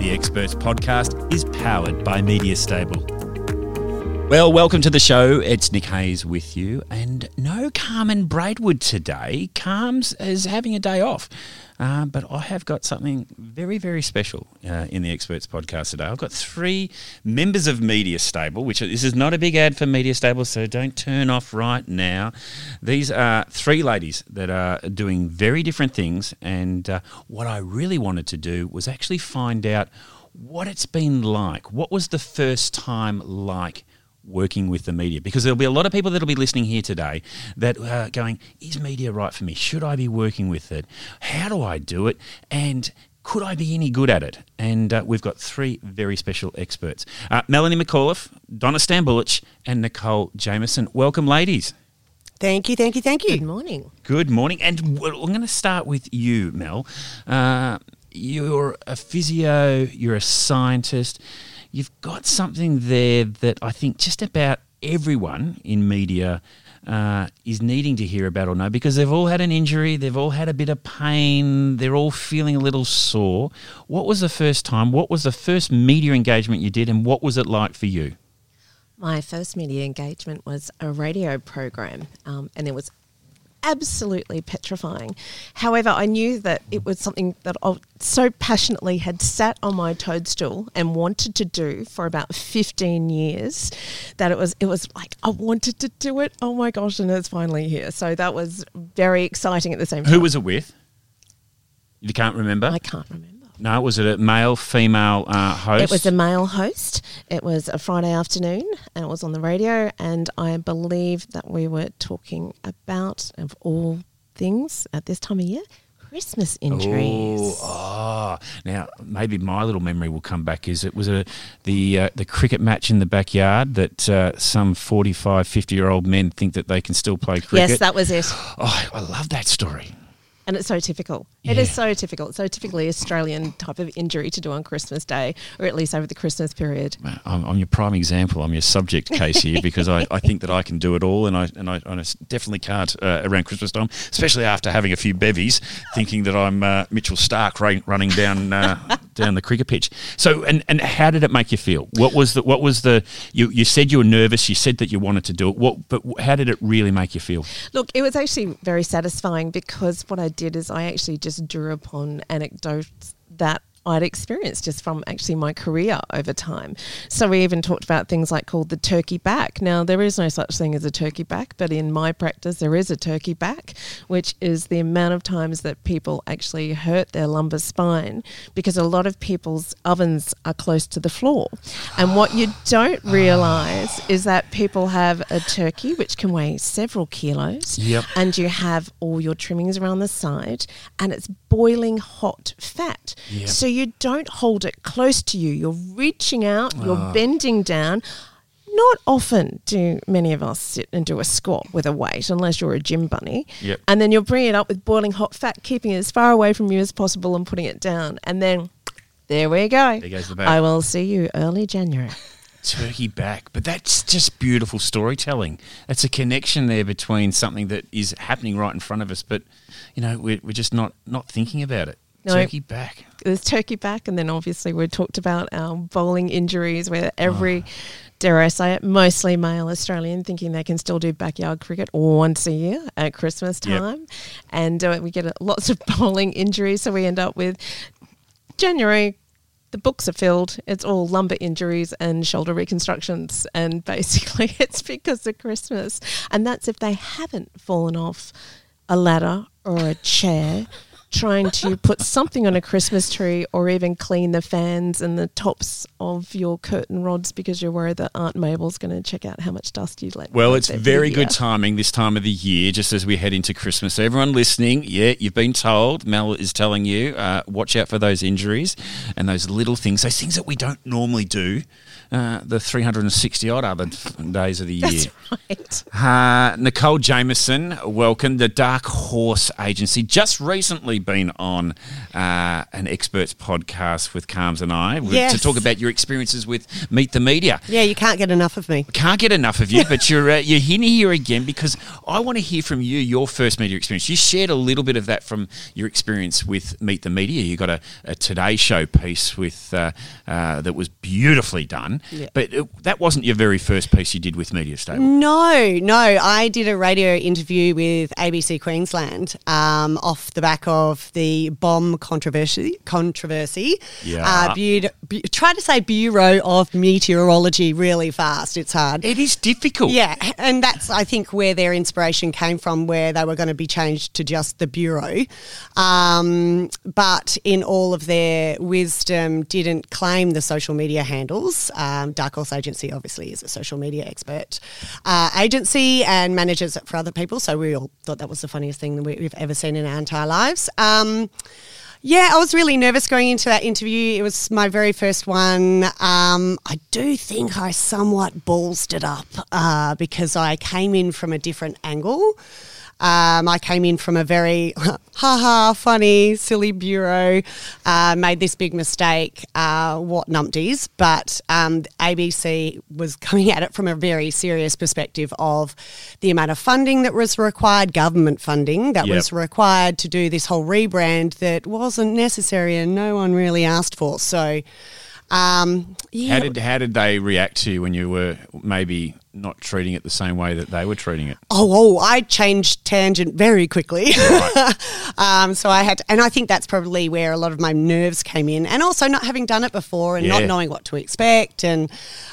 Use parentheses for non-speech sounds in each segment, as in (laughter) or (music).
The Experts Podcast is powered by Media Stable. Well, welcome to the show. It's Nick Hayes with you, and no Carmen Braidwood today. Carms is having a day off, uh, but I have got something very, very special uh, in the Experts podcast today. I've got three members of Media Stable, which this is not a big ad for Media Stable, so don't turn off right now. These are three ladies that are doing very different things, and uh, what I really wanted to do was actually find out what it's been like. What was the first time like? Working with the media because there'll be a lot of people that'll be listening here today that are going is media right for me should i be working with it how do i do it and could I be any good at it? And uh, we've got three very special experts uh, Melanie McAuliffe, Donna Stambulich, and Nicole Jameson. Welcome, ladies. Thank you, thank you, thank you. Good morning. Good morning. And I'm going to start with you, Mel. Uh, you're a physio, you're a scientist you've got something there that I think just about everyone in media uh, is needing to hear about or know because they've all had an injury, they've all had a bit of pain, they're all feeling a little sore. What was the first time? What was the first media engagement you did, and what was it like for you? My first media engagement was a radio program, um, and it was absolutely petrifying. However, I knew that it was something that I so passionately had sat on my toadstool and wanted to do for about 15 years that it was it was like I wanted to do it. Oh my gosh, and it's finally here. So that was very exciting at the same time. Who was it with? You can't remember? I can't remember. No, it was it a male, female uh, host? It was a male host. It was a Friday afternoon and it was on the radio. And I believe that we were talking about, of all things at this time of year, Christmas injuries. Oh, ah. now maybe my little memory will come back. Is it was a the uh, the cricket match in the backyard that uh, some 45, 50 year old men think that they can still play cricket? Yes, that was it. Oh, I love that story. And it's so typical. Yeah. It is so typical. It's so typically Australian type of injury to do on Christmas Day, or at least over the Christmas period. I'm, I'm your prime example. I'm your subject case here (laughs) because I, I think that I can do it all, and I and I, and I definitely can't uh, around Christmas time, especially after having a few bevies, thinking that I'm uh, Mitchell Starc ra- running down uh, (laughs) down the cricket pitch. So, and, and how did it make you feel? What was the what was the you, you said you were nervous. You said that you wanted to do it. What, but how did it really make you feel? Look, it was actually very satisfying because what I did is I actually just drew upon anecdotes that I'd experienced just from actually my career over time. So we even talked about things like called the turkey back. Now there is no such thing as a turkey back, but in my practice there is a turkey back, which is the amount of times that people actually hurt their lumbar spine because a lot of people's ovens are close to the floor. And what you don't realize is that people have a turkey which can weigh several kilos yep. and you have all your trimmings around the side and it's boiling hot fat. Yep. So you don't hold it close to you. You're reaching out, you're Ah. bending down. Not often do many of us sit and do a squat with a weight, unless you're a gym bunny. Yep. And then you're bringing it up with boiling hot fat, keeping it as far away from you as possible and putting it down. And then there we go. There goes the back. I will see you early January. (laughs) turkey back. But that's just beautiful storytelling. That's a connection there between something that is happening right in front of us, but you know we're, we're just not not thinking about it. No. Turkey back. There's turkey back, and then obviously we talked about our bowling injuries, where every, dare I say it, mostly male Australian thinking they can still do backyard cricket once a year at Christmas Yep. time, and uh, we get uh, lots of (laughs) bowling injuries, so we end up with January. The books are filled. It's all lumbar injuries and shoulder reconstructions, and (laughs) basically it's because of Christmas, and that's if they haven't fallen off a ladder or a chair trying to put something on a Christmas tree or even clean the fans and the tops of your curtain rods because you're worried that Aunt Mabel's going to check out how much dust you let. Well, it's very good timing this time of the year, just as we head into Christmas. So everyone listening, yeah, you've been told. Mel is telling you, uh, watch out for those injuries and those little things, those things that we don't normally do. Uh, the 360 odd other days of the year. That's Right. Uh, Nicole Jameson, welcome. The Dark Horse Agency just recently been on uh, an experts podcast with Carms and I with- to talk about your experiences with Meet the Media. Yeah, you can't get enough of me. Can't get enough of you, (laughs) but you're uh, you're here here again because I want to hear from you your first media experience. You shared a little bit of that from your experience with Meet the Media. You got a, a Today Show piece with uh, uh, that was beautifully done, Yeah. but it, that wasn't your very first piece you did with Media Stable. No, no. I did a radio interview with ABC Queensland um, off the back of the BoM controversy. Controversy. Yeah. Uh, bu- bu- try to say Bureau of Meteorology really fast. It's hard. It is difficult. Yeah, and that's I think where their inspiration came from, where they were going to be changed to just the bureau, um, but in all of their wisdom, didn't claim the social media handles. Um, Dark Horse Agency obviously is a social media expert uh, agency and manages it for other people. So we all thought that was the funniest thing that we- we've ever seen in our entire lives. Um, yeah, I was really nervous going into that interview. It was my very first one. Um, I do think I somewhat ballsed it up uh, because I came in from a different angle. Um, I came in from a very (laughs) haha funny, silly bureau, uh, made this big mistake, uh, what numpties. But um, ABC was coming at it from a very serious perspective of the amount of funding that was required, government funding that Yep. was required to do this whole rebrand that wasn't necessary and no one really asked for. So, um, yeah. How did how did they react to you when you were maybe not treating it the same way that they were treating it? Oh, oh, I changed tangent very quickly. (laughs) um, so I had, to, and I think that's probably where a lot of my nerves came in, and also not having done it before and Yeah. not knowing what to expect. And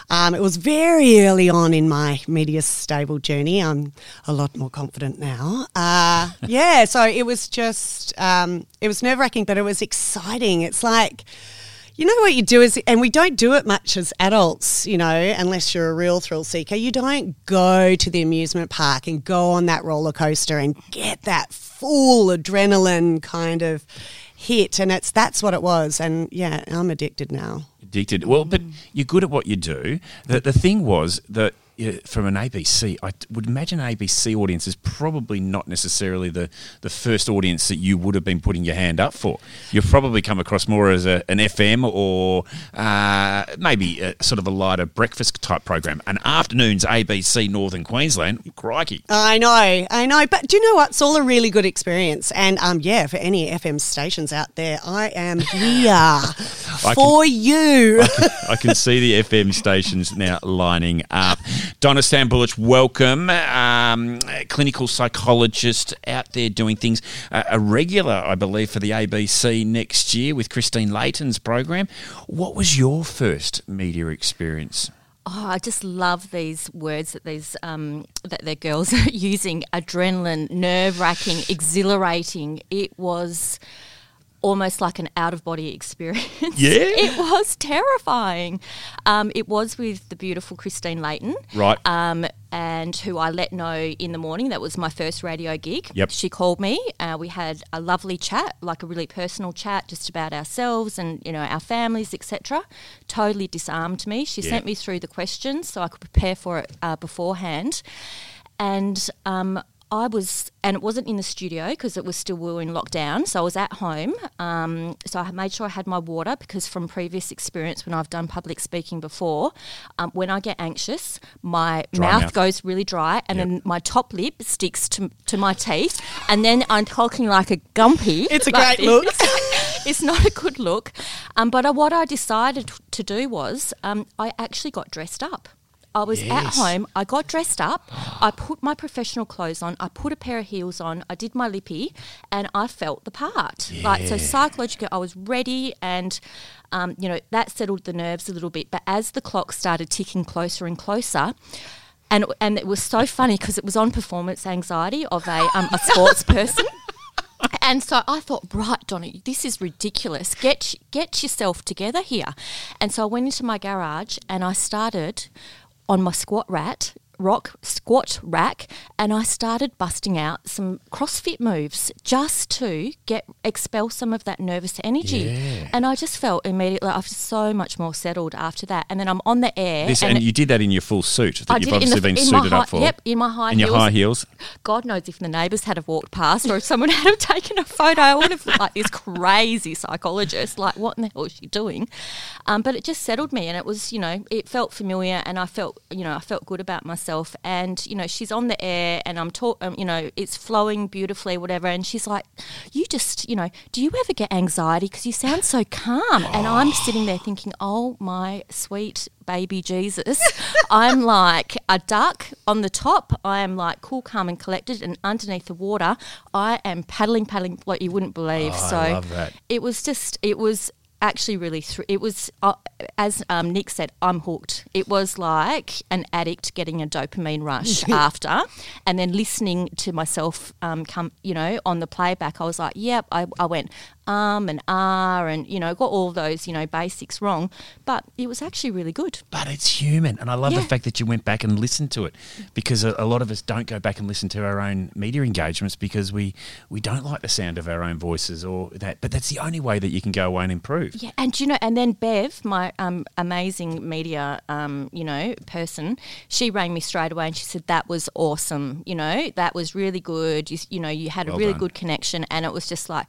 um, it was very early on in my media stable journey. I'm a lot more confident now. Uh, yeah, so it was just, um, it was nerve wracking, but it was exciting. It's like, you know what you do is, and we don't do it much as adults, you know, unless you're a real thrill seeker. You don't go to the amusement park and go on that roller coaster and get that full adrenaline kind of hit. And it's that's what it was. And yeah, I'm addicted now. Addicted. Well, but you're good at what you do. The, the thing was that from an ABC, I would imagine ABC audience is probably not necessarily the, the first audience that you would have been putting your hand up for. You've probably come across more as a, an FM or uh, maybe a, sort of a lighter breakfast type program. An afternoons ABC Northern Queensland, crikey. I know, I know, but do you know what? It's all a really good experience, and um, yeah, for any FM stations out there, I am here (laughs) for you. I can see the FM stations now lining up. Donna Stambulich, welcome. Um, clinical psychologist out there doing things. Uh, a regular, I believe, for the ABC next year with Christine Layton's program. What was your first media experience? Oh, I just love these words that these um, that the girls (laughs) are using: adrenaline, nerve wracking, exhilarating. It was almost like an out of body experience. Yeah? (laughs) it was terrifying. Um, it was with the beautiful Christine Layton, Right. Um, and who I let know in the morning. That was my first radio gig. Yep. She called me. Uh, we had a lovely chat, like a really personal chat, just about ourselves and you know our families, etc. Totally disarmed me. She Yeah. sent me through the questions so I could prepare for it uh, beforehand, and um, I was, and it wasn't in the studio because it was still we were in lockdown. So I was at home. Um, so I made sure I had my water because from previous experience when I've done public speaking before, um, when I get anxious, my mouth, mouth. goes really dry, and Yep. then my top lip sticks to to my teeth, and then I'm talking like a gumpy. It's a like great (laughs) look. (laughs) it's not a good look. Um, but uh, what I decided to do was um, I actually got dressed up. I was at home. I got dressed up. I put my professional clothes on. I put a pair of heels on. I did my lippy, and I felt the part. Like so, psychologically, I was ready, and um, you know that settled the nerves a little bit. But as the clock started ticking closer and closer. And, and it was so funny because it was on performance anxiety of a, um, a sports (laughs) person. And so I thought, right, Donnie, this is ridiculous. Get get yourself together here. And so I went into my garage and I started on my squat rat rock squat rack and I started busting out some CrossFit moves just to get expel some of that nervous energy. Yeah. And I just felt immediately I was so much more settled after that. And then I'm on the air. This, and, it- you did that in your full suit that I you've obviously the- been suited high- up for. Yep, in my high in your heels. high heels. God knows if the neighbours had have walked past or if someone (laughs) had have taken a photo, I would have looked like this crazy psychologist. Like, what in the hell is she doing? Um, but it just settled me, and it was, you know, it felt familiar, and I felt, you know, I felt good about myself. And you know, she's on the air, and I'm talking um, you know, it's flowing beautifully, whatever. And she's like, "You just, you know, do you ever get anxiety because you sound so calm?" And I'm sitting there thinking, "Oh my sweet." baby Jesus. (laughs) I'm like a duck on the top. I am like cool, calm, and collected. And underneath the water, I am paddling, paddling like you wouldn't believe. Oh, so it was just, it was actually really, thr it was, uh, as um, Nick said, I'm hooked. It was like an addict getting a dopamine rush (laughs) after, and then listening to myself um, come, you know, on the playback. I was like, yep, I, I went um and ah and you know got all those you know basics wrong, but it was actually really good. But it's human, and I love the fact that you went back and listened to it, because a, a lot of us don't go back and listen to our own media engagements because we we don't like the sound of our own voices or that. But that's the only way that you can go away and improve. Yeah, and you know, and then Bev, my um, amazing media, um, you know, person, she rang me straight away and she said that was awesome. You know, that was really good. You, you know, you had Well a really done. good connection, and it was just like.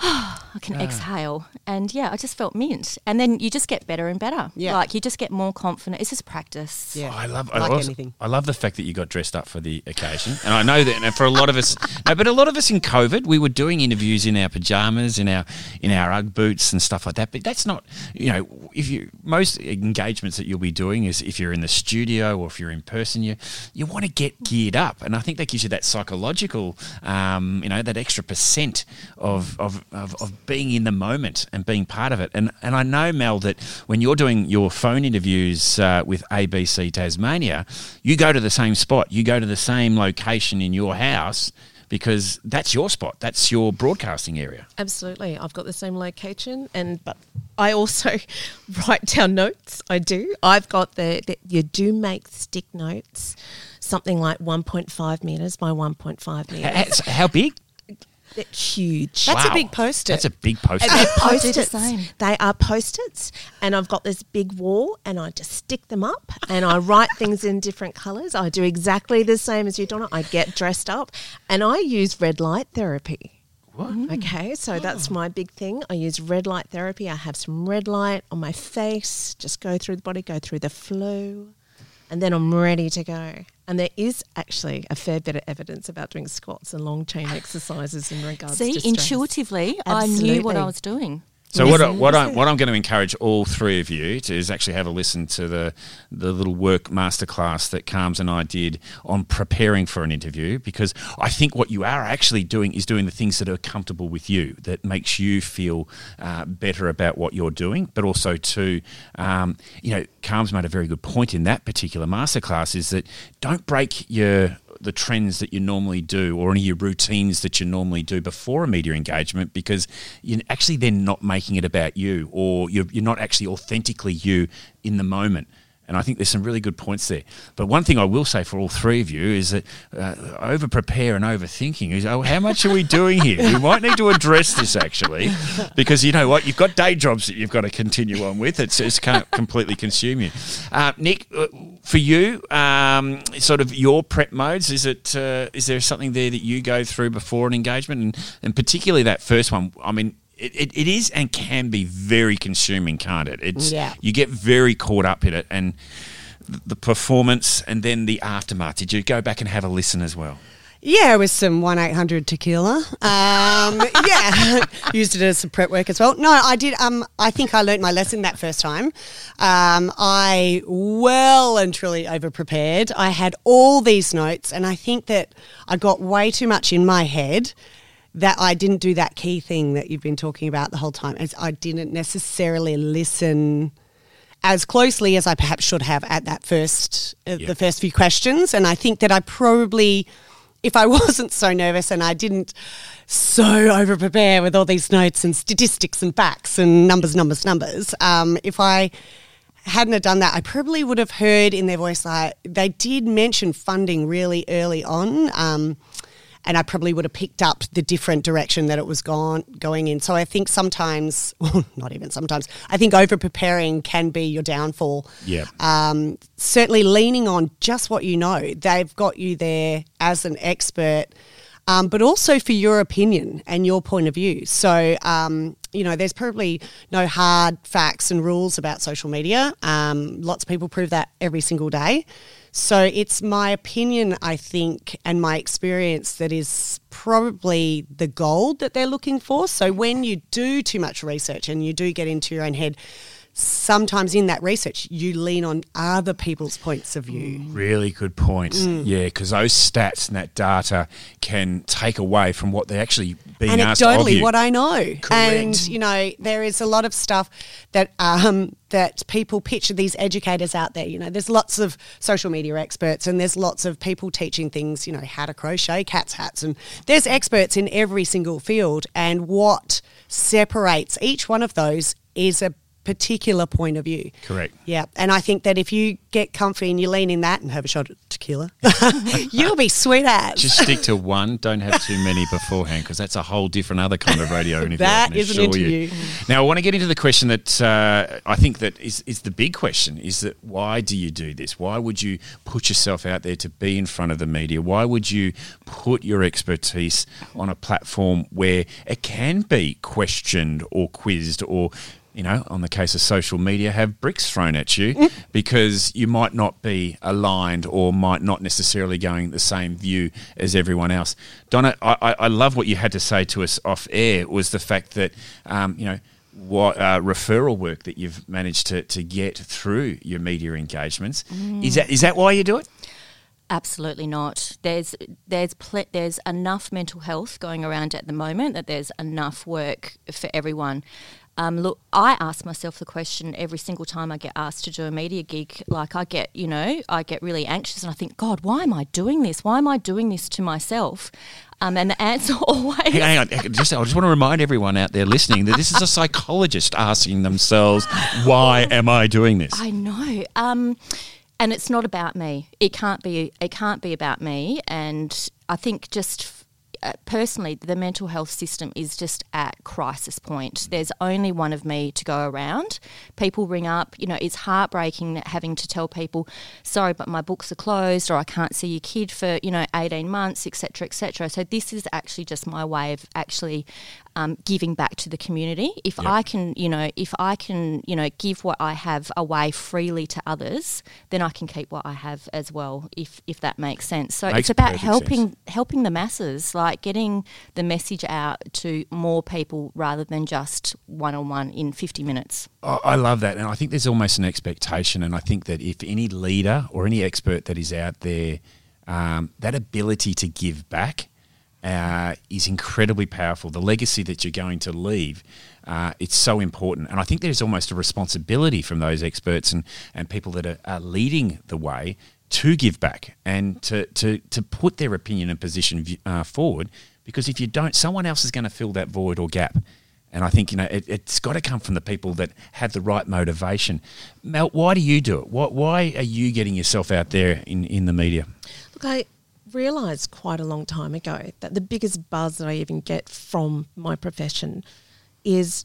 I can exhale, and yeah, I just felt mint. And then you just get better and better. Yeah. like you just get more confident. It's just practice. Yeah. I love I like also- anything. I love the fact that you got dressed up for the occasion, and I know that and for a lot of us, no, but a lot of us in COVID, we were doing interviews in our pajamas, in our in our UGG boots and stuff like that. But that's not, you know, if you most engagements that you'll be doing is if you're in the studio or if you're in person, you you want to get geared up, and I think that gives you that psychological, um, you know, that extra percent of, of of of being in the moment and being part of it. And and I know Mel that when you're doing your phone interviews uh, with ABC Tasmania, you go to the same spot, you go to the same location in your house because that's your spot, that's your broadcasting area. Absolutely. I've got the same location and but I also (laughs) write down notes. I do. I've got the, the you do make stick notes, something like 1.5 meters by 1.5 meters. How, how big? They're huge. That's a big post-it. That's a big (laughs) post. They're I do the post-its. same. They are post-its, and I've got this big wall, and I just stick them up, and I (laughs) write things in different colours. I do exactly the same as you, Donna. I get dressed up, and I use red light therapy. What? Mm. Okay, so that's my big thing. I use red light therapy. I have some red light on my face, just go through the body, go through the flow, and then I'm ready to go. And there is actually a fair bit of evidence about doing squats and long chain exercises in regards See, to stress. intuitively, I knew what I was doing. So what, I, what I what I'm going to encourage all three of you to is actually have a listen to the the little work masterclass that Carms and I did on preparing for an interview because I think what you are actually doing is doing the things that are comfortable with you that makes you feel uh, better about what you're doing, but also to um, you know Carms made a very good point in that particular masterclass is that don't break your the trends that you normally do or any of your routines that you normally do before a media engagement because you're actually then not making it about you or you're, you're not actually authentically you in the moment. And I think there's some really good points there. But one thing I will say for all three of you is that uh, over prepare and overthinking is, oh, how much are we doing here? We might need to address this actually, because you know what? You've got day jobs that you've got to continue on with. It's, it's can't completely consume you. Uh, Nick, uh, for you, um, sort of your prep modes, is it uh, is there something there that you go through before an engagement, and, and particularly that first one? I mean, it, it, it is and can be very consuming, can't it? It's Yeah. you get very caught up in it, and the performance, and then the aftermath. Did you go back and have a listen as well? Yeah, with some one eight hundred tequila. Um, (laughs) yeah, (laughs) used it as some prep work as well. No, I did. Um, I think I learned my lesson that first time. Um, I well and truly over prepared. I had all these notes, and I think that I got way too much in my head. That I didn't do that key thing that you've been talking about the whole time. As I didn't necessarily listen as closely as I perhaps should have at that first, uh, Yeah. the first few questions. And I think that I probably if I (laughs) wasn't so nervous and I didn't so over prepare with all these notes and statistics and facts and numbers, numbers, numbers, um, if I hadn't have done that, I probably would have heard in their voice like they did mention funding really early on. Um, and I probably would have picked up the different direction that it was gone going in. So I think sometimes, (laughs) well, not even sometimes, I think over preparing can be your downfall. Yeah. Um, certainly leaning on just what you know. They've got you there as an expert. Um, but also for your opinion and your point of view. So, um, you know, there's probably no hard facts and rules about social media. Um, lots of people prove that every single day. So it's my opinion, I think, and my experience that is probably the gold that they're looking for. So when you do too much research and you do get into your own head, sometimes in that research you lean on other people's points of view. Really good point. Mm. Yeah, because those stats and that data can take away from what they're actually being asked of you. what I know, Correct. and you know, there is a lot of stuff that um, that people pitch these educators out there. You know, there's lots of social media experts, and there's lots of people teaching things. You know, how to crochet cats hats, and there's experts in every single field. And what separates each one of those is a particular point of view. Correct. Yeah, and I think that if you get comfy and you lean in that and have a shot at tequila, (laughs) you'll be sweet as. Just stick to one. Don't have too many beforehand because that's a whole different other kind of radio interview. That is an assure you. Now, I want to get into the question that uh, I think that is, is the big question: is that why do you do this? Why would you put yourself out there to be in front of the media? Why would you put your expertise on a platform where it can be questioned or quizzed or you know, on the case of social media, have bricks thrown at you because you might not be aligned or might not necessarily going the same view as everyone else. Donna, I, I- love what you had to say to us off air was the fact that, um, you know, what uh, referral work that you've managed to, to get through your media engagements. Is that is that why you do it? Absolutely not. There's there's there's enough mental health going around at the moment that there's enough work for everyone. Um, look, I ask myself the question every single time I get asked to do a media gig. Like I get, you know, I get really anxious and I think, God, why am I doing this? Why am I doing this to myself? Um, and the answer (laughs) always Hang hang on, just I just want to remind everyone out there listening that this is a psychologist asking themselves, "Why am I doing this?" I know. Um, and it's not about me. It can't be. It can't be about me. And I think just Uh, personally, the mental health system is just at crisis point. There's only one of me to go around. People ring up. You know, it's heartbreaking having to tell people, "Sorry, but my books are closed," or "I can't see your kid for you know 18 months," etc., etc. So this is actually just my way of actually um, giving back to the community. If Yep. I can, you know, if I can, you know, give what I have away freely to others, then I can keep what I have as well. If if that makes sense. So Makes it's about helping sense. helping the masses, like getting the message out to more people rather than just one on one in fifty minutes. I I love that, and I think there's almost an expectation, and I think that if any leader or any expert that is out there, um, that ability to give back uh, is incredibly powerful. The legacy that you're going to leave, uh, it's so important, and I think there's almost a responsibility from those experts and, and people that are, are leading the way to give back and to, to, to put their opinion and position uh, forward. Because if you don't, someone else is going to fill that void or gap. And I think you know it, it's got to come from the people that have the right motivation. Mel, why do you do it? Why, why are you getting yourself out there in, in the media? Look, I realised quite a long time ago that the biggest buzz that I even get from my profession is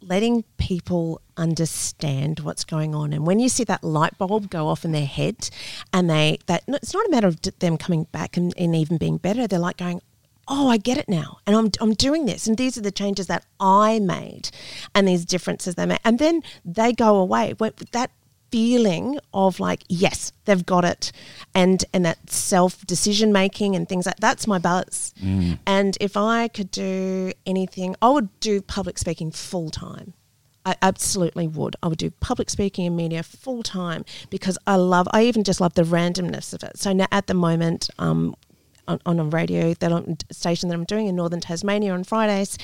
letting people understand what's going on. And when you see that light bulb go off in their head, and they that it's not a matter of them coming back and, and even being better. They're like going. Oh, I get it now, and I'm I'm doing this, and these are the changes that I made, and these differences they made, and then they go away. That feeling of like yes they've got it and and that self decision making and things like that's my buzz and if i could do anything i would do public speaking full time I absolutely would. I would do public speaking and media full time because I love. I even just love the randomness of it. So now at the moment, um, on, on a radio that I'm, station that I'm doing in Northern Tasmania on Fridays,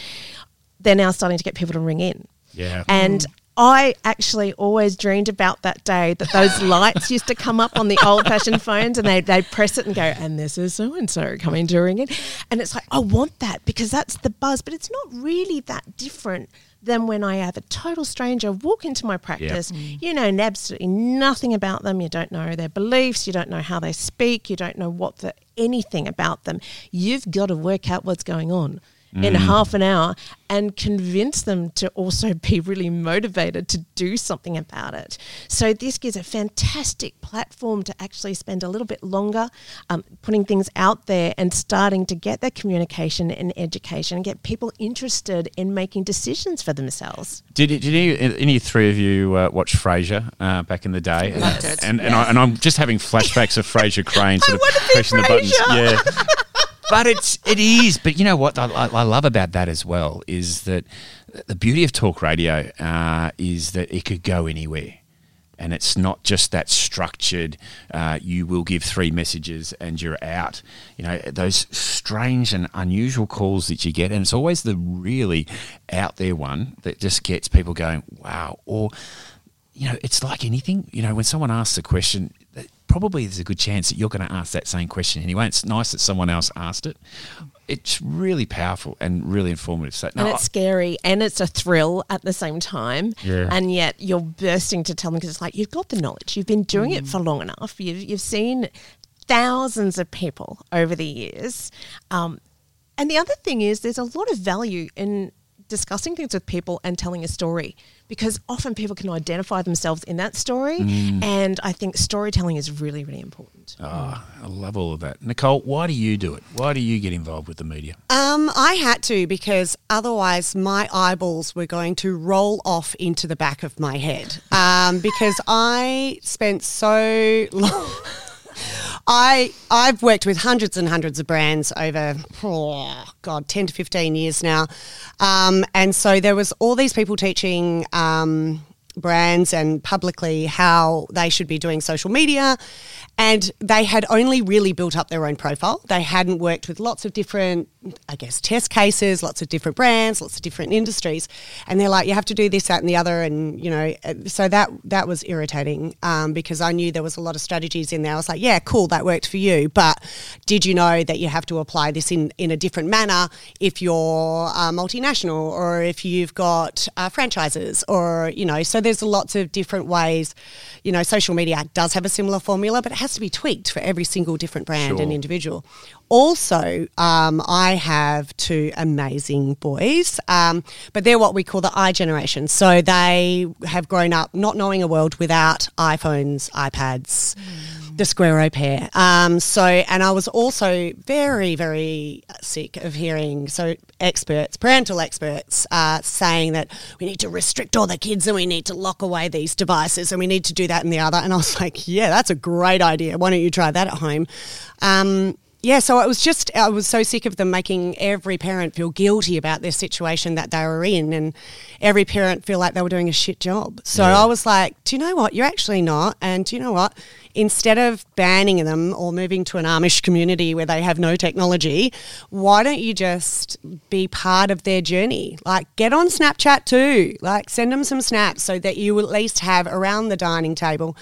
they're now starting to get people to ring in Yeah. and I actually always dreamed about that day that those (laughs) lights used to come up on the old fashioned (laughs) phones and they they press it and go, and this is so and so coming to ring it. And it's like, I want that because that's the buzz, but it's not really that different than when I have a total stranger walk into my practice. Mm. You know absolutely nothing about them. You don't know their beliefs. You don't know how they speak. You don't know what the anything about them. You've got to work out what's going on in half an hour and convince them to also (laughs) be really motivated to do something about it. So this gives a fantastic platform to actually spend a little bit longer um, putting things out there and starting to get that communication and education and get people interested in making decisions for themselves. Did, did any, any three of you uh, watch Frasier uh, back in the day? Loved it. And, and, I, and I'm just having flashbacks of Frasier Crane (laughs) sort of wanna pressing the buttons. Yeah. (laughs) but it's it is. But you know what I, I love about that as well is that the beauty of talk radio uh, is that it could go anywhere. And it's not just that structured, uh, you will give three messages and you're out. You know, those strange and unusual calls that you get. And it's always the really out there one that just gets people going, wow. Or, you know, it's like anything. You know, when someone asks a question, probably there's a good chance that you're going to ask that same question anyway. It's nice that someone else asked it. It's really powerful and really informative. So, no, and it's scary and it's a thrill at the same time. Yeah. And yet you're bursting to tell them because it's like you've got the knowledge, you've been doing it for long enough, you've, you've seen thousands of people over the years. Um, and the other thing is, there's a lot of value in discussing things with people and telling a story because often people can identify themselves in that story. And I think storytelling is really, really important. Oh, I love all of that. Nicole, why do you do it? Why do you get involved with the media? Um, I had to because otherwise my eyeballs were going to roll off into the back of my head. Um, because I spent so (laughs) long. I I've worked with hundreds and hundreds of brands over oh, God ten to fifteen years now, um, and so there was all these people teaching um, brands and publicly how they should be doing social media, and they had only really built up their own profile. They hadn't worked with lots of different, I guess, test cases, lots of different brands, lots of different industries, and they're like, you have to do this, that, and the other, and you know, uh, so that that was irritating um, because I knew there was a lot of strategies in there. I was like, yeah, cool, that worked for you, but did you know that you have to apply this in in a different manner if you're uh, multinational or if you've got uh, franchises or you know, so there's lots of different ways. You know, social media does have a similar formula, but it has to be tweaked for every single different brand and individual. Also, um, I have two amazing boys, um, but they're what we call the I generation. So they have grown up not knowing a world without iPhones, iPads, the Square pair. Um, so, and I was also very, very sick of hearing so experts, parental experts, uh, saying that we need to restrict all the kids and we need to lock away these devices and we need to do that and the other. And I was like, yeah, that's a great idea. Why don't you try that at home? Um, yeah, so it was just, I was so sick of them making every parent feel guilty about their situation that they were in and every parent feel like they were doing a shit job. So I was like, do you know what? You're actually not. And do you know what? Instead of banning them or moving to an Amish community where they have no technology, why don't you just be part of their journey? Like, get on Snapchat too. Like, send them some snaps so that you at least have around the dining table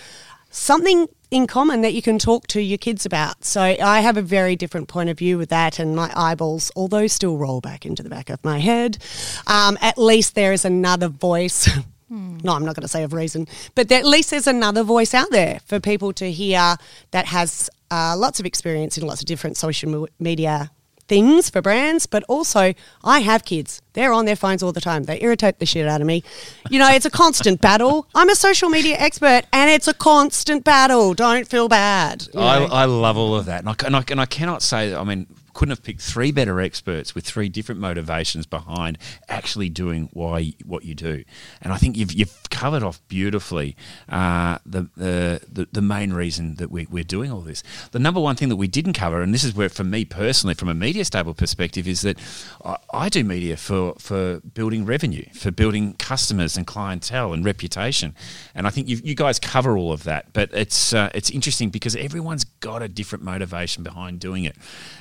something in common that you can talk to your kids about. So I have a very different point of view with that, and my eyeballs, although still roll back into the back of my head, um, at least there is another voice. (laughs) No, I'm not going to say of reason, but at least there's another voice out there for people to hear that has uh, lots of experience in lots of different social media things for brands, but also I have kids. They're on their phones all the time. They irritate the shit out of me. You know, it's a constant (laughs) battle. I'm a social media expert and it's a constant battle. Don't feel bad. I. I love all of that, and I, and I and I cannot say. That, I mean, couldn't have picked three better experts with three different motivations behind actually doing why what you do. And I think you've you've covered off beautifully uh, the, the the the main reason that we, we're doing all this. The number one thing that we didn't cover, and this is where for me personally, from a media stable perspective, is that I, I do media for for building revenue, for building customers and clientele and reputation. And I think you guys cover all of that. But it's uh, it's interesting because everyone's got a different motivation behind doing it,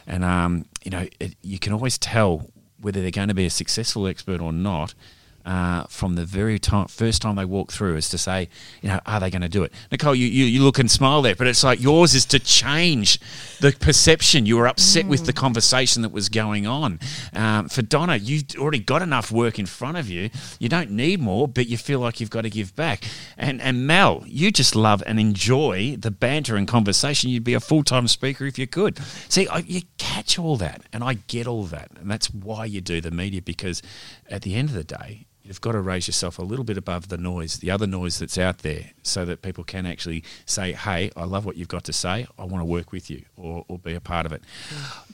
and um, you know it, you can always tell whether they're going to be a successful expert or not. Uh, from the very time, first time they walk through is to say, you know, are they going to do it? Nicole, you, you, you look and smile there, but it's like yours is to change the perception. You were upset mm. with the conversation that was going on. Um, for Donna, you've already got enough work in front of you. You don't need more, but you feel like you've got to give back. And, and Mel, you just love and enjoy the banter and conversation. You'd be a full time speaker if you could. See, I, you catch all that, and I get all that. And that's why you do the media because at the end of the day, you've got to raise yourself a little bit above the noise, the other noise that's out there, so that people can actually say, hey, I love what you've got to say. I want to work with you or, or be a part of it.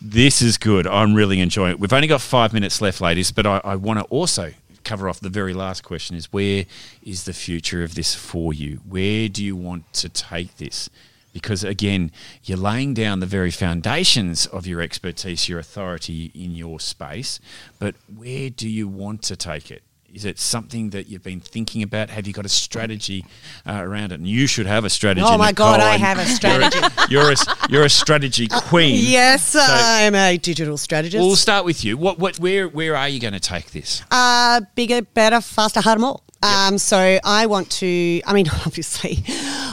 This is good. I'm really enjoying it. We've only got five minutes left, ladies, but I, I want to also cover off the very last question is where is the future of this for you? Where do you want to take this? because again, you're laying down the very foundations of your expertise, your authority in your space, but where do you want to take it? Is it something that you've been thinking about? Have you got a strategy uh, around it? And you should have a strategy. Oh my Nicole, God, I have a strategy. You're a, (laughs) you're a, you're a strategy queen. yes, so I'm a digital strategist. We'll start with you. What, what, where, where are you going to take this? Uh, bigger, better, faster, harder, more. Um, so I want to, I mean, (laughs) obviously,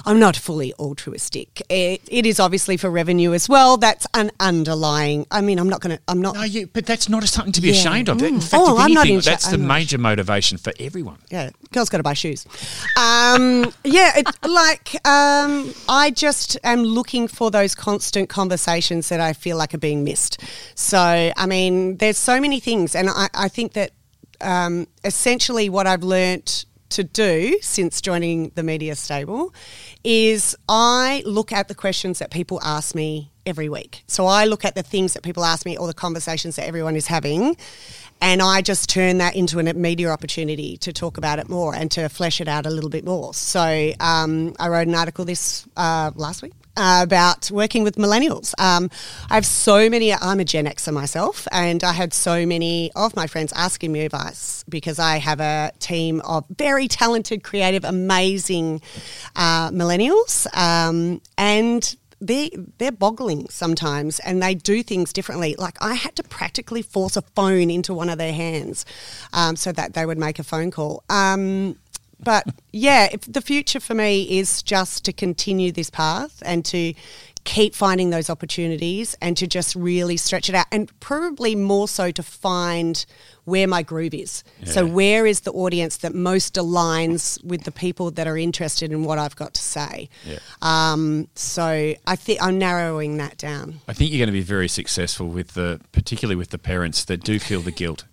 I'm not fully altruistic. It, it is obviously for revenue as well. That's an underlying, I mean, I'm not going to, I'm not. No, you, but that's not something to be yeah. ashamed of. Mm. In fact, oh, if anything, that's the major motivation for everyone. Yeah, girls got to buy shoes. Um, yeah, it, like um, I just am looking for those constant conversations that I feel like are being missed. So, I mean, there's so many things, and I, I think that um, essentially what I've learnt to do since joining the media stable is I look at the questions that people ask me every week. So I look at the things that people ask me or the conversations that everyone is having and I just turn that into a media opportunity to talk about it more and to flesh it out a little bit more. So um, I wrote an article this uh, last week uh, about working with millennials. Um, I have so many, I'm a Gen Xer myself, and I had so many of my friends asking me advice because I have a team of very talented, creative, amazing uh, millennials. Um, and they they're boggling sometimes and they do things differently. Like I had to practically force a phone into one of their hands um, so that they would make a phone call. Um, but yeah, the future for me is just to continue this path and to keep finding those opportunities and to just really stretch it out and probably more so to find where my groove is. Yeah. So where is the audience that most aligns with the people that are interested in what I've got to say? Yeah. Um, so I think I'm narrowing that down. I think you're going to be very successful with the, particularly with the parents that do feel the guilt,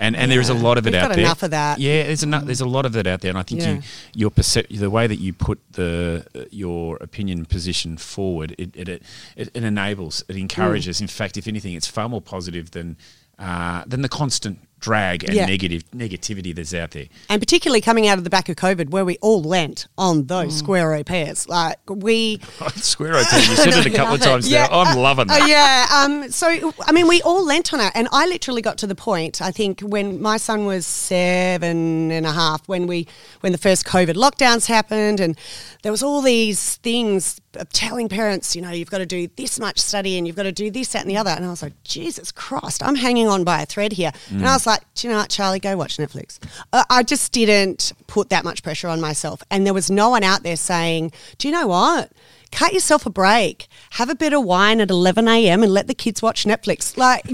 and and yeah. there is a lot of it We've out got there. Enough of that. Yeah, there's enough. There's a lot of that out there, and I think you, your percep- the way that you put the your opinion position forward, it it, it, it enables, it encourages. Mm. In fact, if anything, it's far more positive than uh, than the constant drag and yeah. negative negativity that's out there. And particularly coming out of the back of COVID, where we all lent on those mm. square pairs. Like we (laughs) square pairs. You said it a couple of (laughs) times yeah. now. I'm loving that. Uh, yeah. Um, so I mean, we all lent on it, and I literally got to the point. I think when my son was seven and a half, when we when the first COVID lockdowns happened, and there was all these things telling parents, you know, you've got to do this much study and you've got to do this, that, and the other. And I was like, Jesus Christ, I'm hanging on by a thread here. Mm. And I was like, do you know what, Charlie, go watch Netflix. Uh, I just didn't put that much pressure on myself. And there was no one out there saying, do you know what? Cut yourself a break. Have a bit of wine at 11 a.m. and let the kids watch Netflix. Like,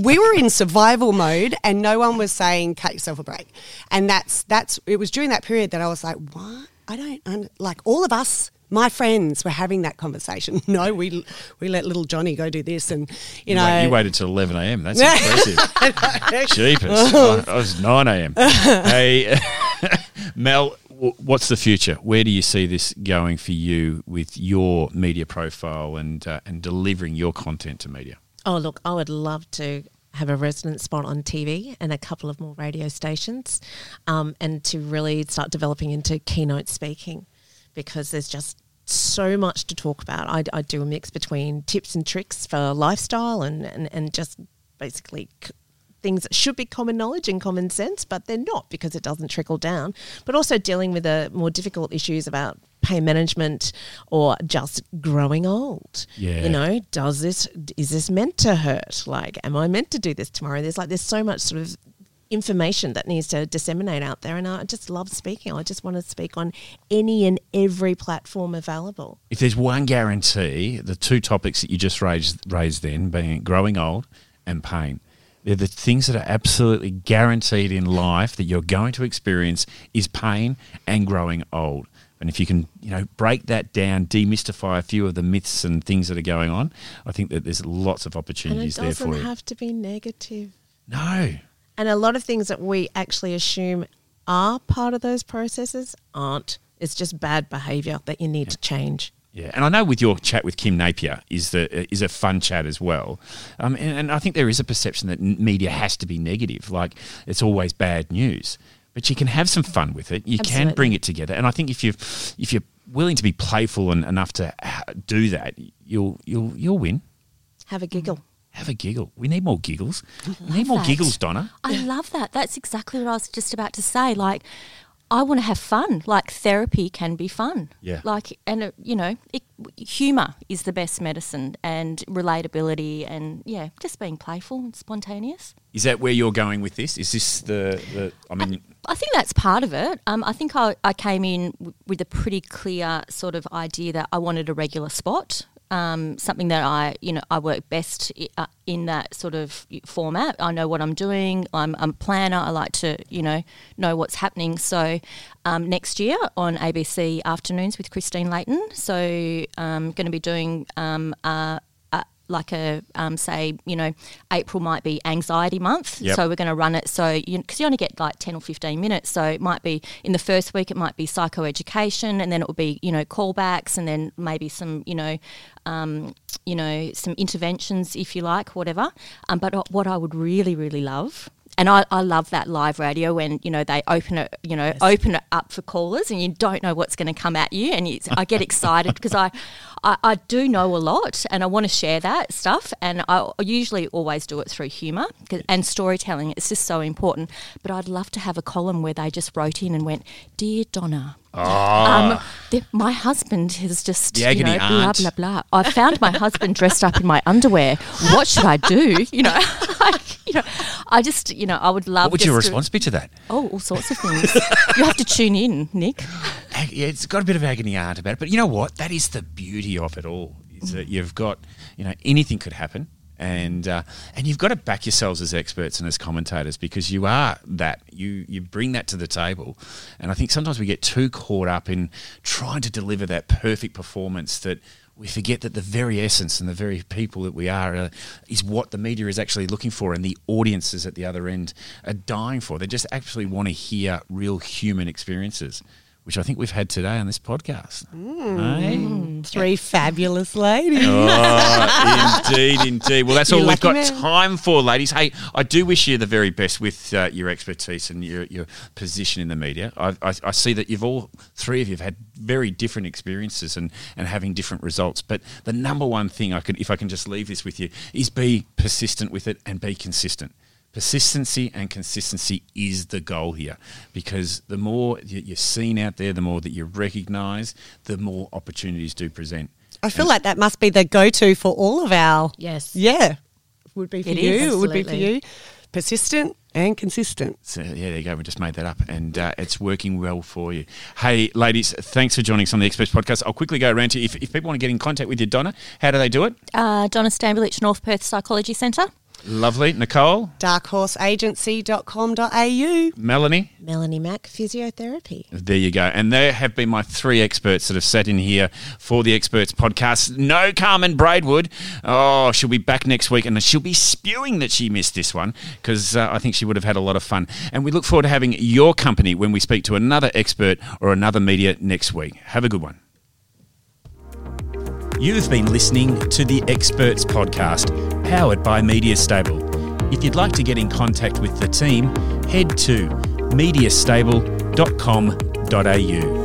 (laughs) we were in survival mode and no one was saying, cut yourself a break. And that's, that's, it was during that period that I was like, what? I don't, like, all of us my friends were having that conversation. (laughs) No, we we let little Johnny go do this, and you, you know, wait, you waited till eleven a.m. That's impressive. (laughs) Jeepers, (laughs) I, I was nine a.m. hey, Mel, what's the future? Where do you see this going for you with your media profile and uh, and delivering your content to media? Oh, look, I would love to have a resident spot on TV and a couple of more radio stations, um, and to really start developing into keynote speaking because there's just so much to talk about. I, I do a mix between tips and tricks for lifestyle and, and, and just basically c- things that should be common knowledge and common sense, but they're not because it doesn't trickle down. But also dealing with the more difficult issues about pain management or just growing old. Yeah. You know, does this is this meant to hurt? Like, am I meant to do this tomorrow? There's like there's so much sort of information that needs to disseminate out there. And I just love speaking. I just want to speak on any and every platform available. If there's one guarantee, the two topics that you just raised, raised then being growing old and pain. They're the things that are absolutely guaranteed in life that you're going to experience is pain and growing old. And if you can, you know, break that down, demystify a few of the myths and things that are going on, I think that there's lots of opportunities. And it there doesn't you. have to be negative. no. And a lot of things that we actually assume are part of those processes aren't. It's just bad behavior that you need to change. Yeah, and I know with your chat with Kim Napier is the is a fun chat as well, um, and, and I think there is a perception that media has to be negative, like it's always bad news. But you can have some fun with it. You can bring it together, and I think if you if you're willing to be playful and enough to do that, you'll you'll you'll win. Have a giggle. Have a giggle. We need more giggles. We need more that. giggles, Donna. I love that. That's exactly what I was just about to say. Like, I want to have fun. Like, therapy can be fun. Yeah. Like, and, uh, you know, it, humor is the best medicine and relatability and, yeah, just being playful and spontaneous. Is that where you're going with this? Is this the, the I mean, I think that's part of it. Um, I think I, I came in w- with a pretty clear sort of idea that I wanted a regular spot, um, something that I, you know, I work best uh, in that sort of format. I know what I'm doing. I'm, I'm a planner. I like to, you know, know what's happening. So um, next year on ABC Afternoons with Christine Layton. So I'm going to be doing um, uh, like a um, say you know April might be anxiety month Yep. so we're going to run it so you because you only get like 10 or 15 minutes so it might be in the first week it might be psychoeducation and then it will be you know callbacks and then maybe some you know um, you know some interventions if you like whatever um, but what I would really really love and I, I love that live radio when you know they open it you know open it up for callers and you don't know what's going to come at you and it's, I get excited because I, I I do know a lot and I want to share that stuff and I usually always do it through humour and storytelling it's just so important but I'd love to have a column where they just wrote in and went dear Donna um, the, my husband has just The you know, blah aunt. blah blah. I found my husband dressed up in my underwear. What should I do? (laughs) You know, (laughs) like, you know, I just you know I would love. what would your just to- response be to that? Oh, all sorts of things. you have to tune in, Nick. It's got a bit of agony aunt about it. But you know what? That is the beauty of it all. Is that you've got, you know, anything could happen, and uh, and you've got to back yourselves as experts and as commentators because you are that. You you bring that to the table, and I think sometimes we get too caught up in trying to deliver that perfect performance that. We forget that the very essence and the very people that we are uh, is what the media is actually looking for, and the audiences at the other end are dying for. They just actually want to hear real human experiences which I think we've had today on this podcast. Eh? Three fabulous ladies. Oh, indeed, indeed. Well, that's You all we've got man. time for, ladies. Hey, I do wish you the very best with uh, your expertise and your, your position in the media. I, I, I see that you've all three of you have had very different experiences and, and having different results. But the number one thing I could, if I can just leave this with you, is be persistent with it and be consistent. Persistency and consistency is the goal here because the more you- you're seen out there, the more that you recognise, the more opportunities do present. I feel like that must be the go-to for all of our. Yes. Yeah, would be for It you. is, It would be for you. Persistent and consistent. So yeah, there you go. We just made that up, and uh, it's working well for you. Hey, ladies, thanks for joining us on the Experts Podcast. I'll quickly go around to you. If, if people want to get in contact with you, Donna, how do they do it? Uh, Donna Stambulich, North Perth Psychology Centre. Lovely, Nicole, Darkhorseagency.com.au. Melanie. Melanie Mack, physiotherapy. There you go. And there have been my three experts that have sat in here for the Experts podcast. No Carmen Braidwood. Oh, she'll be back next week and she'll be spewing that she missed this one because uh, I think she would have had a lot of fun. And we look forward to having your company when we speak to another expert or another media next week. Have a good one. You've been listening to the Experts Podcast, powered by Media Stable. If you'd like to get in contact with the team, head to mediastable.com.au.